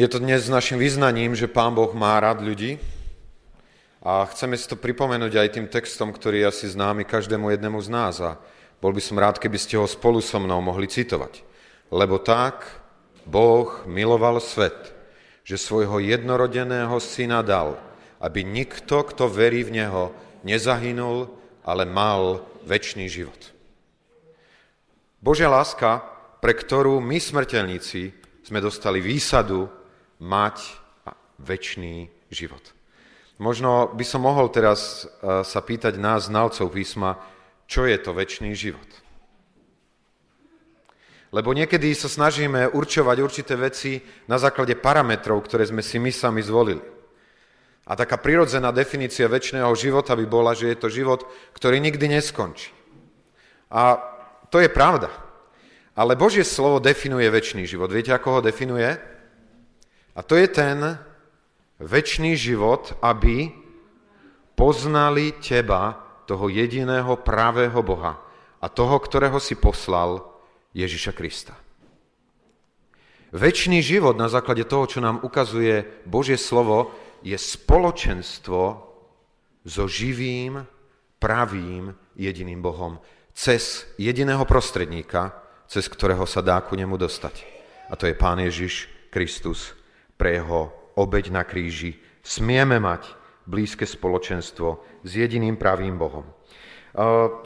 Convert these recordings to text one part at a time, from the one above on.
Je to dnes našim vyznaním, že Pán Boh má rád ľudí a chceme si to pripomenúť aj tým textom, ktorý je asi známy každému jednému z nás a bol by som rád, keby ste ho spolu so mnou mohli citovať. Lebo tak Boh miloval svet, že svojho jednorodeného syna dal, aby nikto, kto verí v Neho, nezahynul, ale mal väčší život. Božia láska, pre ktorú my smrteľníci sme dostali výsadu mať väčší život. Možno by som mohol teraz e, sa pýtať nás, znalcov písma, čo je to väčší život. Lebo niekedy sa snažíme určovať určité veci na základe parametrov, ktoré sme si my sami zvolili. A taká prirodzená definícia väčšného života by bola, že je to život, ktorý nikdy neskončí. A to je pravda. Ale Božie slovo definuje väčší život. Viete, ako ho definuje? A to je ten väčší život, aby poznali teba, toho jediného pravého Boha a toho, ktorého si poslal, Ježiša Krista. Večný život na základe toho, čo nám ukazuje Božie slovo, je spoločenstvo so živým, pravým, jediným Bohom cez jediného prostredníka, cez ktorého sa dá ku nemu dostať. A to je Pán Ježiš Kristus, pre jeho obeď na kríži smieme mať blízke spoločenstvo s jediným pravým Bohom.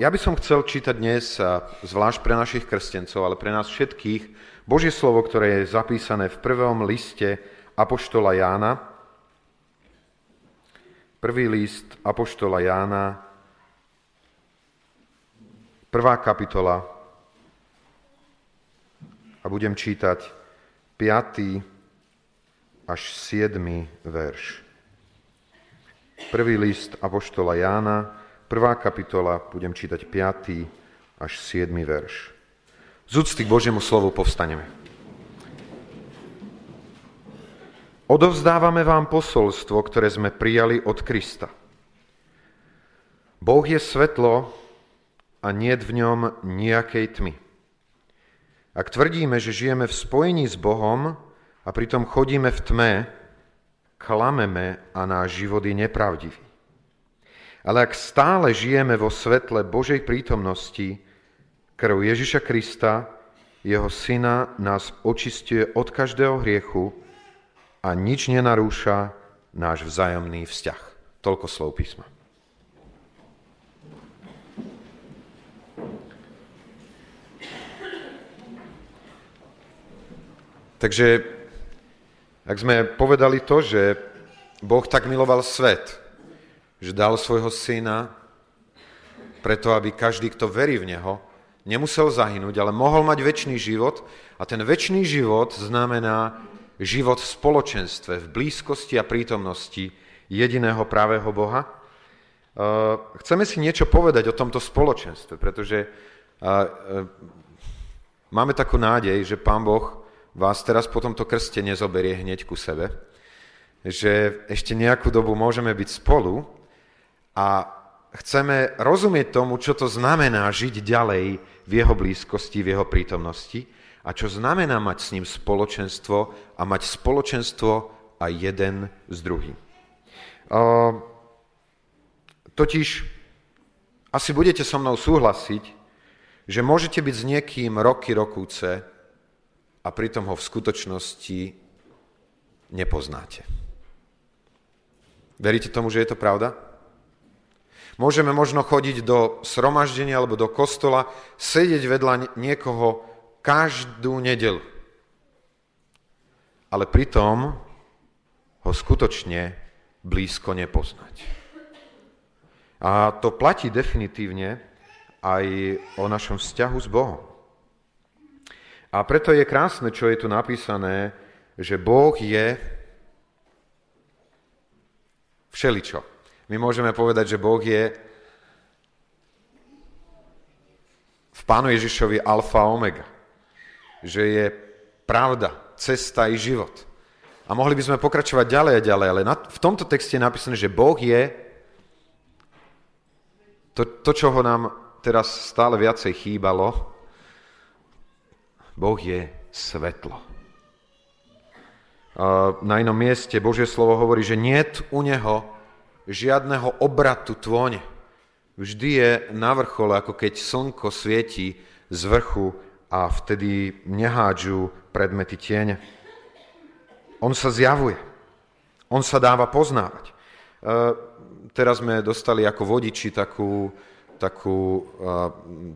Ja by som chcel čítať dnes, zvlášť pre našich krstencov, ale pre nás všetkých, Božie slovo, ktoré je zapísané v prvom liste Apoštola Jána. Prvý list Apoštola Jána, prvá kapitola a budem čítať 5 až 7. verš. Prvý list Apoštola Jána, prvá kapitola, budem čítať 5. až 7. verš. Z úcty k Božiemu slovu povstaneme. Odovzdávame vám posolstvo, ktoré sme prijali od Krista. Boh je svetlo a nie v ňom nejakej tmy. Ak tvrdíme, že žijeme v spojení s Bohom, a pritom chodíme v tme, klameme a náš život je nepravdivý. Ale ak stále žijeme vo svetle Božej prítomnosti, krv Ježiša Krista, jeho syna, nás očistuje od každého hriechu a nič nenarúša náš vzájomný vzťah. Toľko slov písma. Takže ak sme povedali to, že Boh tak miloval svet, že dal svojho syna preto, aby každý, kto verí v Neho, nemusel zahynúť, ale mohol mať väčší život. A ten väčší život znamená život v spoločenstve, v blízkosti a prítomnosti jediného pravého Boha. Chceme si niečo povedať o tomto spoločenstve, pretože máme takú nádej, že Pán Boh vás teraz po tomto krste nezoberie hneď ku sebe, že ešte nejakú dobu môžeme byť spolu a chceme rozumieť tomu, čo to znamená žiť ďalej v jeho blízkosti, v jeho prítomnosti a čo znamená mať s ním spoločenstvo a mať spoločenstvo aj jeden s druhým. Totiž asi budete so mnou súhlasiť, že môžete byť s niekým roky, rokúce, a pritom ho v skutočnosti nepoznáte. Veríte tomu, že je to pravda? Môžeme možno chodiť do sromaždenia alebo do kostola, sedieť vedľa niekoho každú nedelu. Ale pritom ho skutočne blízko nepoznať. A to platí definitívne aj o našom vzťahu s Bohom. A preto je krásne, čo je tu napísané, že Boh je všeličo. My môžeme povedať, že Boh je v Pánu Ježišovi alfa a omega. Že je pravda, cesta i život. A mohli by sme pokračovať ďalej a ďalej, ale v tomto texte je napísané, že Boh je to, to čo ho nám teraz stále viacej chýbalo, Boh je svetlo. na inom mieste Božie slovo hovorí, že niet u neho žiadneho obratu tvone. Vždy je na vrchole, ako keď slnko svieti z vrchu a vtedy nehádžu predmety tieň. On sa zjavuje. On sa dáva poznávať. E, teraz sme dostali ako vodiči takú, takú, e,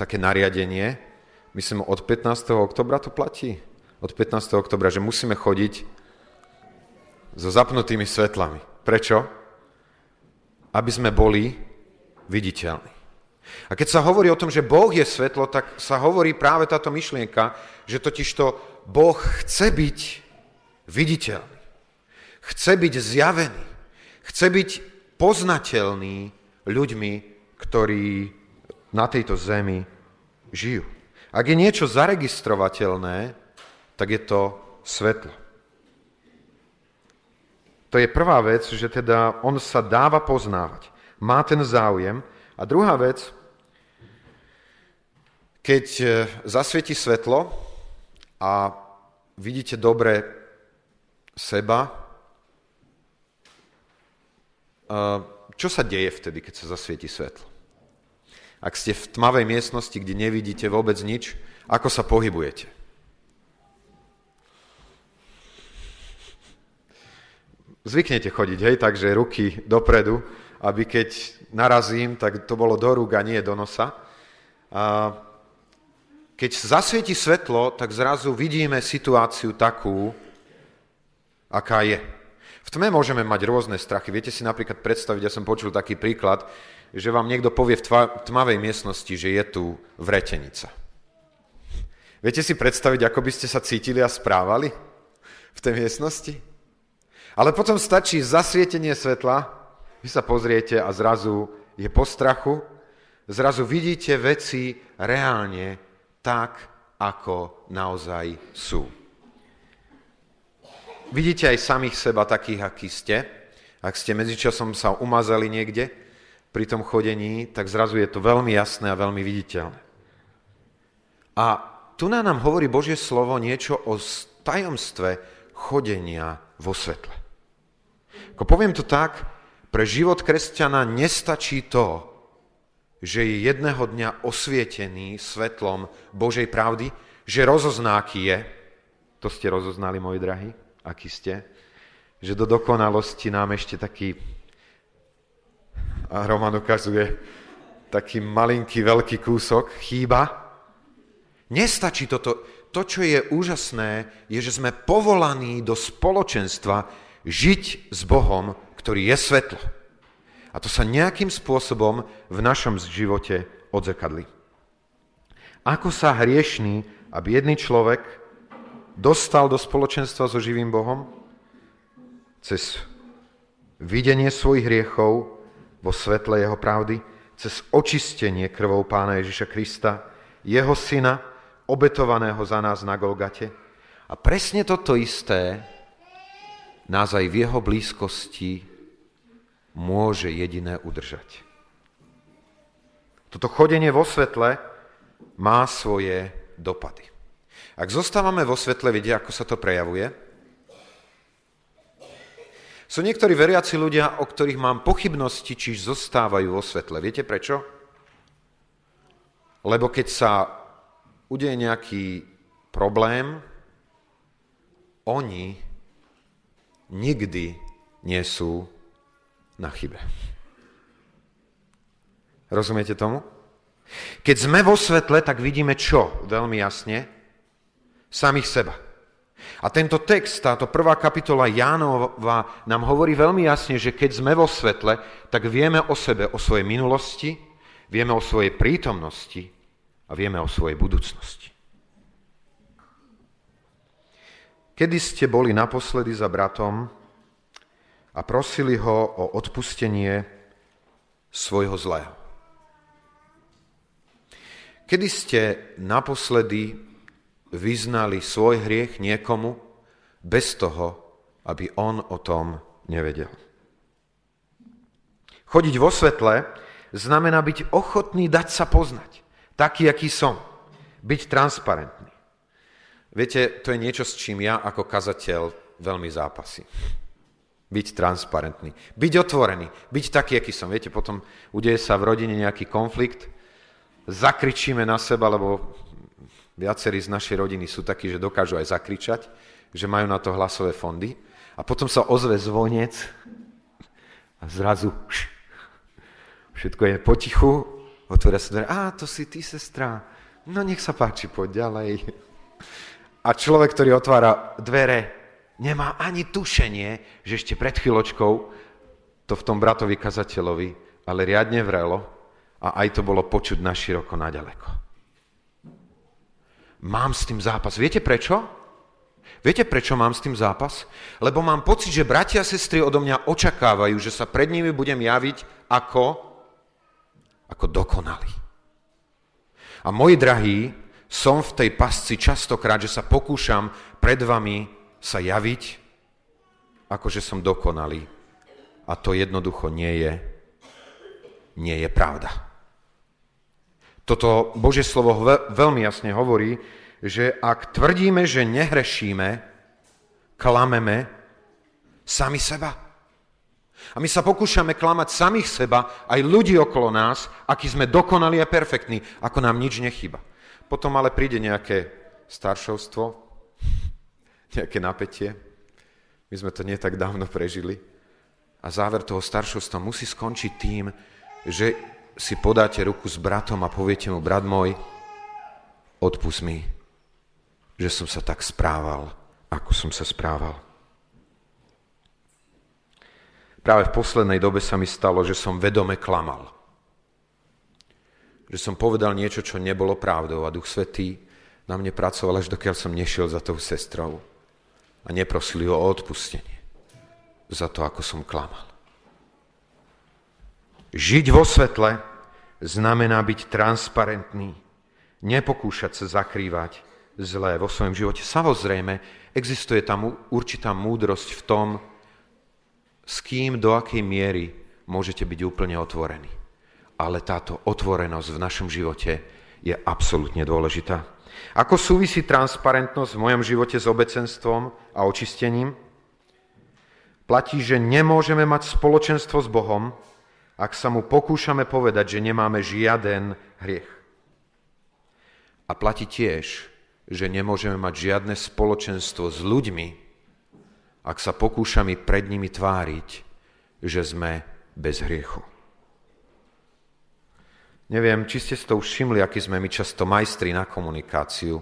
také nariadenie. Myslím, od 15. oktobra to platí. Od 15. oktobra, že musíme chodiť so zapnutými svetlami. Prečo? Aby sme boli viditeľní. A keď sa hovorí o tom, že Boh je svetlo, tak sa hovorí práve táto myšlienka, že totižto Boh chce byť viditeľný. Chce byť zjavený. Chce byť poznateľný ľuďmi, ktorí na tejto zemi žijú. Ak je niečo zaregistrovateľné, tak je to svetlo. To je prvá vec, že teda on sa dáva poznávať. Má ten záujem. A druhá vec, keď e, zasvieti svetlo a vidíte dobre seba, e, čo sa deje vtedy, keď sa zasvieti svetlo? Ak ste v tmavej miestnosti, kde nevidíte vôbec nič, ako sa pohybujete? zvyknete chodiť, hej, takže ruky dopredu, aby keď narazím, tak to bolo do rúk a nie do nosa. A keď zasvieti svetlo, tak zrazu vidíme situáciu takú, aká je. V tme môžeme mať rôzne strachy. Viete si napríklad predstaviť, ja som počul taký príklad, že vám niekto povie v tmavej miestnosti, že je tu vretenica. Viete si predstaviť, ako by ste sa cítili a správali v tej miestnosti? Ale potom stačí zasvietenie svetla, vy sa pozriete a zrazu je po strachu, zrazu vidíte veci reálne tak, ako naozaj sú. Vidíte aj samých seba takých, akí ste. Ak ste medzičasom sa umazali niekde pri tom chodení, tak zrazu je to veľmi jasné a veľmi viditeľné. A tu nám hovorí Božie slovo niečo o tajomstve chodenia vo svetle. Ako poviem to tak, pre život kresťana nestačí to, že je jedného dňa osvietený svetlom Božej pravdy, že rozozná, aký je. To ste rozoznali, moji drahí, aký ste. Že do dokonalosti nám ešte taký, a Roman ukazuje, taký malinký, veľký kúsok chýba. Nestačí toto. To, čo je úžasné, je, že sme povolaní do spoločenstva, žiť s Bohom, ktorý je svetlo. A to sa nejakým spôsobom v našom živote odzrkadli. Ako sa hriešný a biedný človek dostal do spoločenstva so živým Bohom? Cez videnie svojich hriechov vo svetle jeho pravdy, cez očistenie krvou pána Ježiša Krista, jeho syna, obetovaného za nás na Golgate. A presne toto isté nás aj v jeho blízkosti môže jediné udržať. Toto chodenie vo svetle má svoje dopady. Ak zostávame vo svetle, vidia, ako sa to prejavuje? Sú niektorí veriaci ľudia, o ktorých mám pochybnosti, či zostávajú vo svetle. Viete prečo? Lebo keď sa udeje nejaký problém, oni nikdy nie sú na chybe. Rozumiete tomu? Keď sme vo svetle, tak vidíme čo? Veľmi jasne. Samých seba. A tento text, táto prvá kapitola Jánova nám hovorí veľmi jasne, že keď sme vo svetle, tak vieme o sebe, o svojej minulosti, vieme o svojej prítomnosti a vieme o svojej budúcnosti. Kedy ste boli naposledy za bratom a prosili ho o odpustenie svojho zlého? Kedy ste naposledy vyznali svoj hriech niekomu bez toho, aby on o tom nevedel? Chodiť vo svetle znamená byť ochotný dať sa poznať, taký, aký som, byť transparentný. Viete, to je niečo, s čím ja ako kazateľ veľmi zápasí. Byť transparentný, byť otvorený, byť taký, aký som. Viete, potom udeje sa v rodine nejaký konflikt, zakričíme na seba, lebo viacerí z našej rodiny sú takí, že dokážu aj zakričať, že majú na to hlasové fondy. A potom sa ozve zvonec a zrazu všetko je potichu, otvoria sa dvere, a to si ty, sestra, no nech sa páči, poď ďalej. A človek, ktorý otvára dvere, nemá ani tušenie, že ešte pred chvíľočkou to v tom bratovi kazateľovi, ale riadne vrelo a aj to bolo počuť na široko, na ďaleko. Mám s tým zápas. Viete prečo? Viete, prečo mám s tým zápas? Lebo mám pocit, že bratia a sestry odo mňa očakávajú, že sa pred nimi budem javiť ako, ako dokonalý. A moji drahí, som v tej pasci častokrát, že sa pokúšam pred vami sa javiť, ako že som dokonalý. A to jednoducho nie je, nie je pravda. Toto Božie slovo veľmi jasne hovorí, že ak tvrdíme, že nehrešíme, klameme sami seba. A my sa pokúšame klamať samých seba, aj ľudí okolo nás, akí sme dokonali a perfektní, ako nám nič nechyba. Potom ale príde nejaké staršovstvo, nejaké napätie. My sme to nie tak dávno prežili. A záver toho staršovstva musí skončiť tým, že si podáte ruku s bratom a poviete mu, brat môj, odpust mi, že som sa tak správal, ako som sa správal. Práve v poslednej dobe sa mi stalo, že som vedome klamal že som povedal niečo, čo nebolo pravdou a Duch Svetý na mne pracoval, až dokiaľ som nešiel za tou sestrou a neprosili ho o odpustenie za to, ako som klamal. Žiť vo svetle znamená byť transparentný, nepokúšať sa zakrývať zlé vo svojom živote. Samozrejme, existuje tam určitá múdrosť v tom, s kým, do akej miery môžete byť úplne otvorení ale táto otvorenosť v našom živote je absolútne dôležitá. Ako súvisí transparentnosť v mojom živote s obecenstvom a očistením? Platí, že nemôžeme mať spoločenstvo s Bohom, ak sa mu pokúšame povedať, že nemáme žiaden hriech. A platí tiež, že nemôžeme mať žiadne spoločenstvo s ľuďmi, ak sa pokúšame pred nimi tváriť, že sme bez hriechu. Neviem, či ste si to už všimli, aký sme my často majstri na komunikáciu.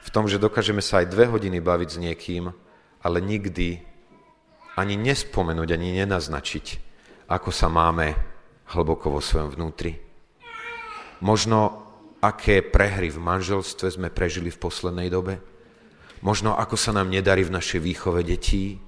V tom, že dokážeme sa aj dve hodiny baviť s niekým, ale nikdy ani nespomenúť, ani nenaznačiť, ako sa máme hlboko vo svojom vnútri. Možno, aké prehry v manželstve sme prežili v poslednej dobe. Možno, ako sa nám nedarí v našej výchove detí.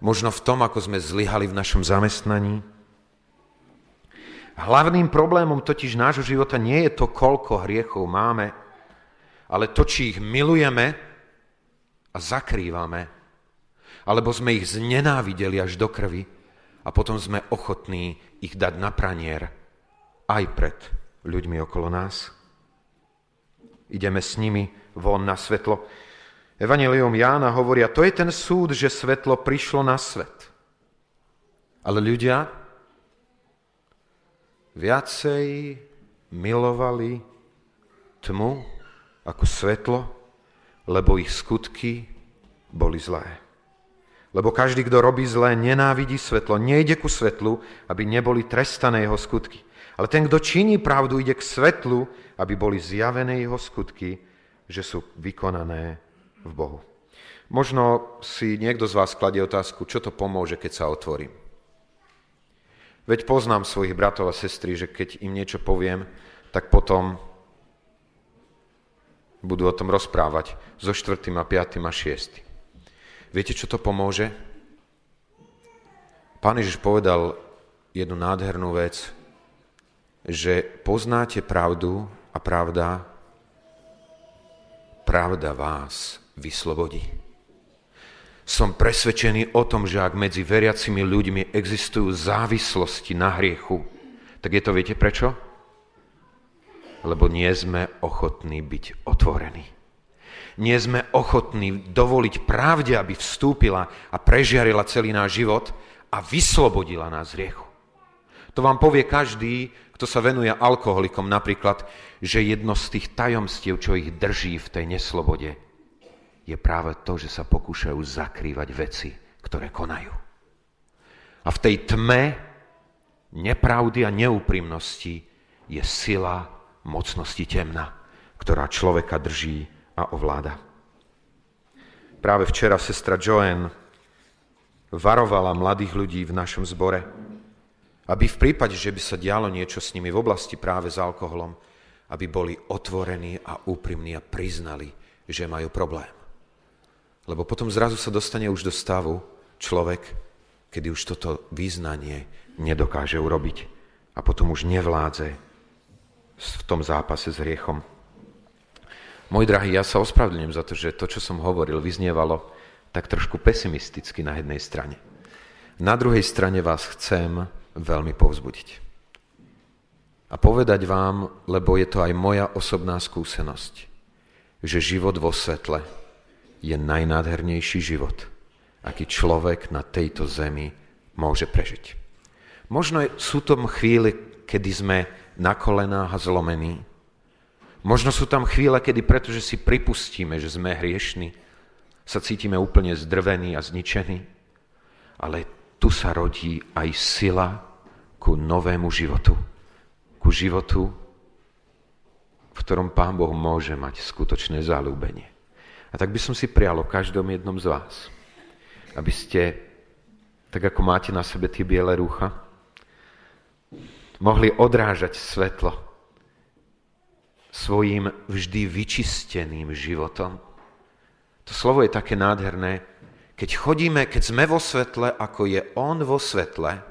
Možno v tom, ako sme zlyhali v našom zamestnaní Hlavným problémom totiž nášho života nie je to, koľko hriechov máme, ale to, či ich milujeme a zakrývame, alebo sme ich znenávideli až do krvi a potom sme ochotní ich dať na pranier aj pred ľuďmi okolo nás. Ideme s nimi von na svetlo. Evangelium Jána hovoria, to je ten súd, že svetlo prišlo na svet. Ale ľudia viacej milovali tmu ako svetlo, lebo ich skutky boli zlé. Lebo každý, kto robí zlé, nenávidí svetlo, nejde ku svetlu, aby neboli trestané jeho skutky. Ale ten, kto činí pravdu, ide k svetlu, aby boli zjavené jeho skutky, že sú vykonané v Bohu. Možno si niekto z vás kladie otázku, čo to pomôže, keď sa otvorím. Veď poznám svojich bratov a sestry, že keď im niečo poviem, tak potom budú o tom rozprávať so štvrtým a piatým a šiestým. Viete, čo to pomôže? Pán Ježiš povedal jednu nádhernú vec, že poznáte pravdu a pravda, pravda vás vyslobodí. Som presvedčený o tom, že ak medzi veriacimi ľuďmi existujú závislosti na hriechu, tak je to, viete prečo? Lebo nie sme ochotní byť otvorení. Nie sme ochotní dovoliť pravde, aby vstúpila a prežiarila celý náš život a vyslobodila nás z riechu. To vám povie každý, kto sa venuje alkoholikom napríklad, že jedno z tých tajomstiev, čo ich drží v tej neslobode, je práve to, že sa pokúšajú zakrývať veci, ktoré konajú. A v tej tme nepravdy a neúprimnosti je sila mocnosti temna, ktorá človeka drží a ovláda. Práve včera sestra Joanne varovala mladých ľudí v našom zbore, aby v prípade, že by sa dialo niečo s nimi v oblasti práve s alkoholom, aby boli otvorení a úprimní a priznali, že majú problém. Lebo potom zrazu sa dostane už do stavu človek, kedy už toto význanie nedokáže urobiť a potom už nevládze v tom zápase s hriechom. Môj drahý, ja sa ospravedlňujem za to, že to, čo som hovoril, vyznievalo tak trošku pesimisticky na jednej strane. Na druhej strane vás chcem veľmi povzbudiť. A povedať vám, lebo je to aj moja osobná skúsenosť, že život vo svetle je najnádhernejší život, aký človek na tejto zemi môže prežiť. Možno sú tom chvíle, kedy sme na kolenách a zlomení. Možno sú tam chvíle, kedy pretože si pripustíme, že sme hriešni, sa cítime úplne zdrvení a zničení. Ale tu sa rodí aj sila ku novému životu. Ku životu, v ktorom Pán Boh môže mať skutočné zalúbenie. A tak by som si prial o každom jednom z vás, aby ste, tak ako máte na sebe tie biele rúcha, mohli odrážať svetlo svojim vždy vyčisteným životom. To slovo je také nádherné. Keď chodíme, keď sme vo svetle, ako je On vo svetle,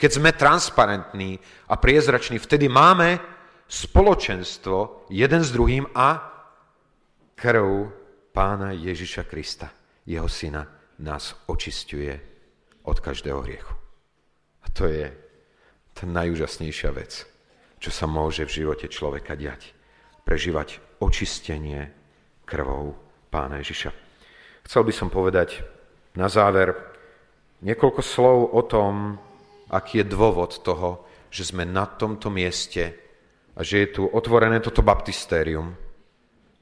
keď sme transparentní a priezrační, vtedy máme spoločenstvo jeden s druhým a krv pána Ježiša Krista, jeho syna, nás očistuje od každého hriechu. A to je tá najúžasnejšia vec, čo sa môže v živote človeka diať. Prežívať očistenie krvou pána Ježiša. Chcel by som povedať na záver niekoľko slov o tom, aký je dôvod toho, že sme na tomto mieste a že je tu otvorené toto baptistérium,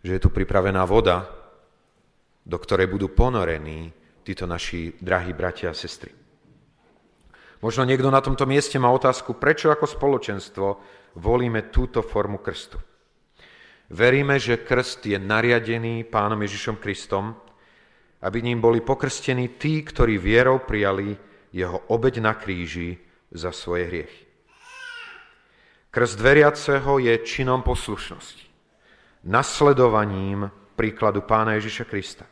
že je tu pripravená voda, do ktorej budú ponorení títo naši drahí bratia a sestry. Možno niekto na tomto mieste má otázku, prečo ako spoločenstvo volíme túto formu krstu. Veríme, že krst je nariadený pánom Ježišom Kristom, aby ním boli pokrstení tí, ktorí vierou prijali jeho obeď na kríži za svoje hriechy. Krst veriaceho je činom poslušnosti, nasledovaním príkladu pána Ježiša Krista.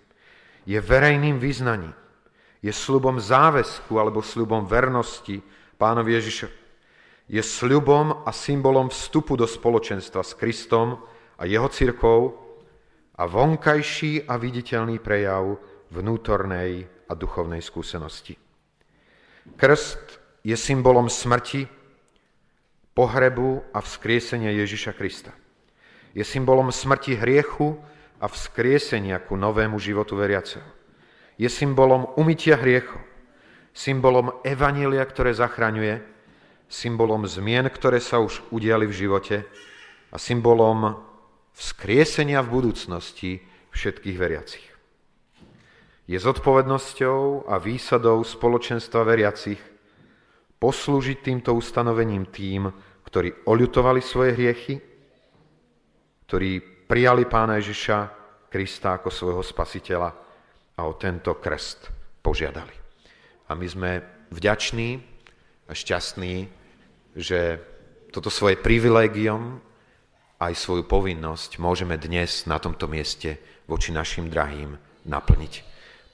Je verejným vyznaním, je slubom záväzku alebo slubom vernosti pánovi Ježiša. Je sľubom a symbolom vstupu do spoločenstva s Kristom a jeho cirkvou a vonkajší a viditeľný prejav vnútornej a duchovnej skúsenosti. Krst je symbolom smrti, pohrebu a vzkriesenia Ježiša Krista. Je symbolom smrti hriechu a vzkriesenia ku novému životu veriaceho. Je symbolom umytia hriechu, symbolom evanília, ktoré zachraňuje, symbolom zmien, ktoré sa už udiali v živote a symbolom vzkriesenia v budúcnosti všetkých veriacich je zodpovednosťou a výsadou spoločenstva veriacich poslúžiť týmto ustanovením tým, ktorí oľutovali svoje hriechy, ktorí prijali pána Ježiša Krista ako svojho spasiteľa a o tento krst požiadali. A my sme vďační a šťastní, že toto svoje privilégium aj svoju povinnosť môžeme dnes na tomto mieste voči našim drahým naplniť.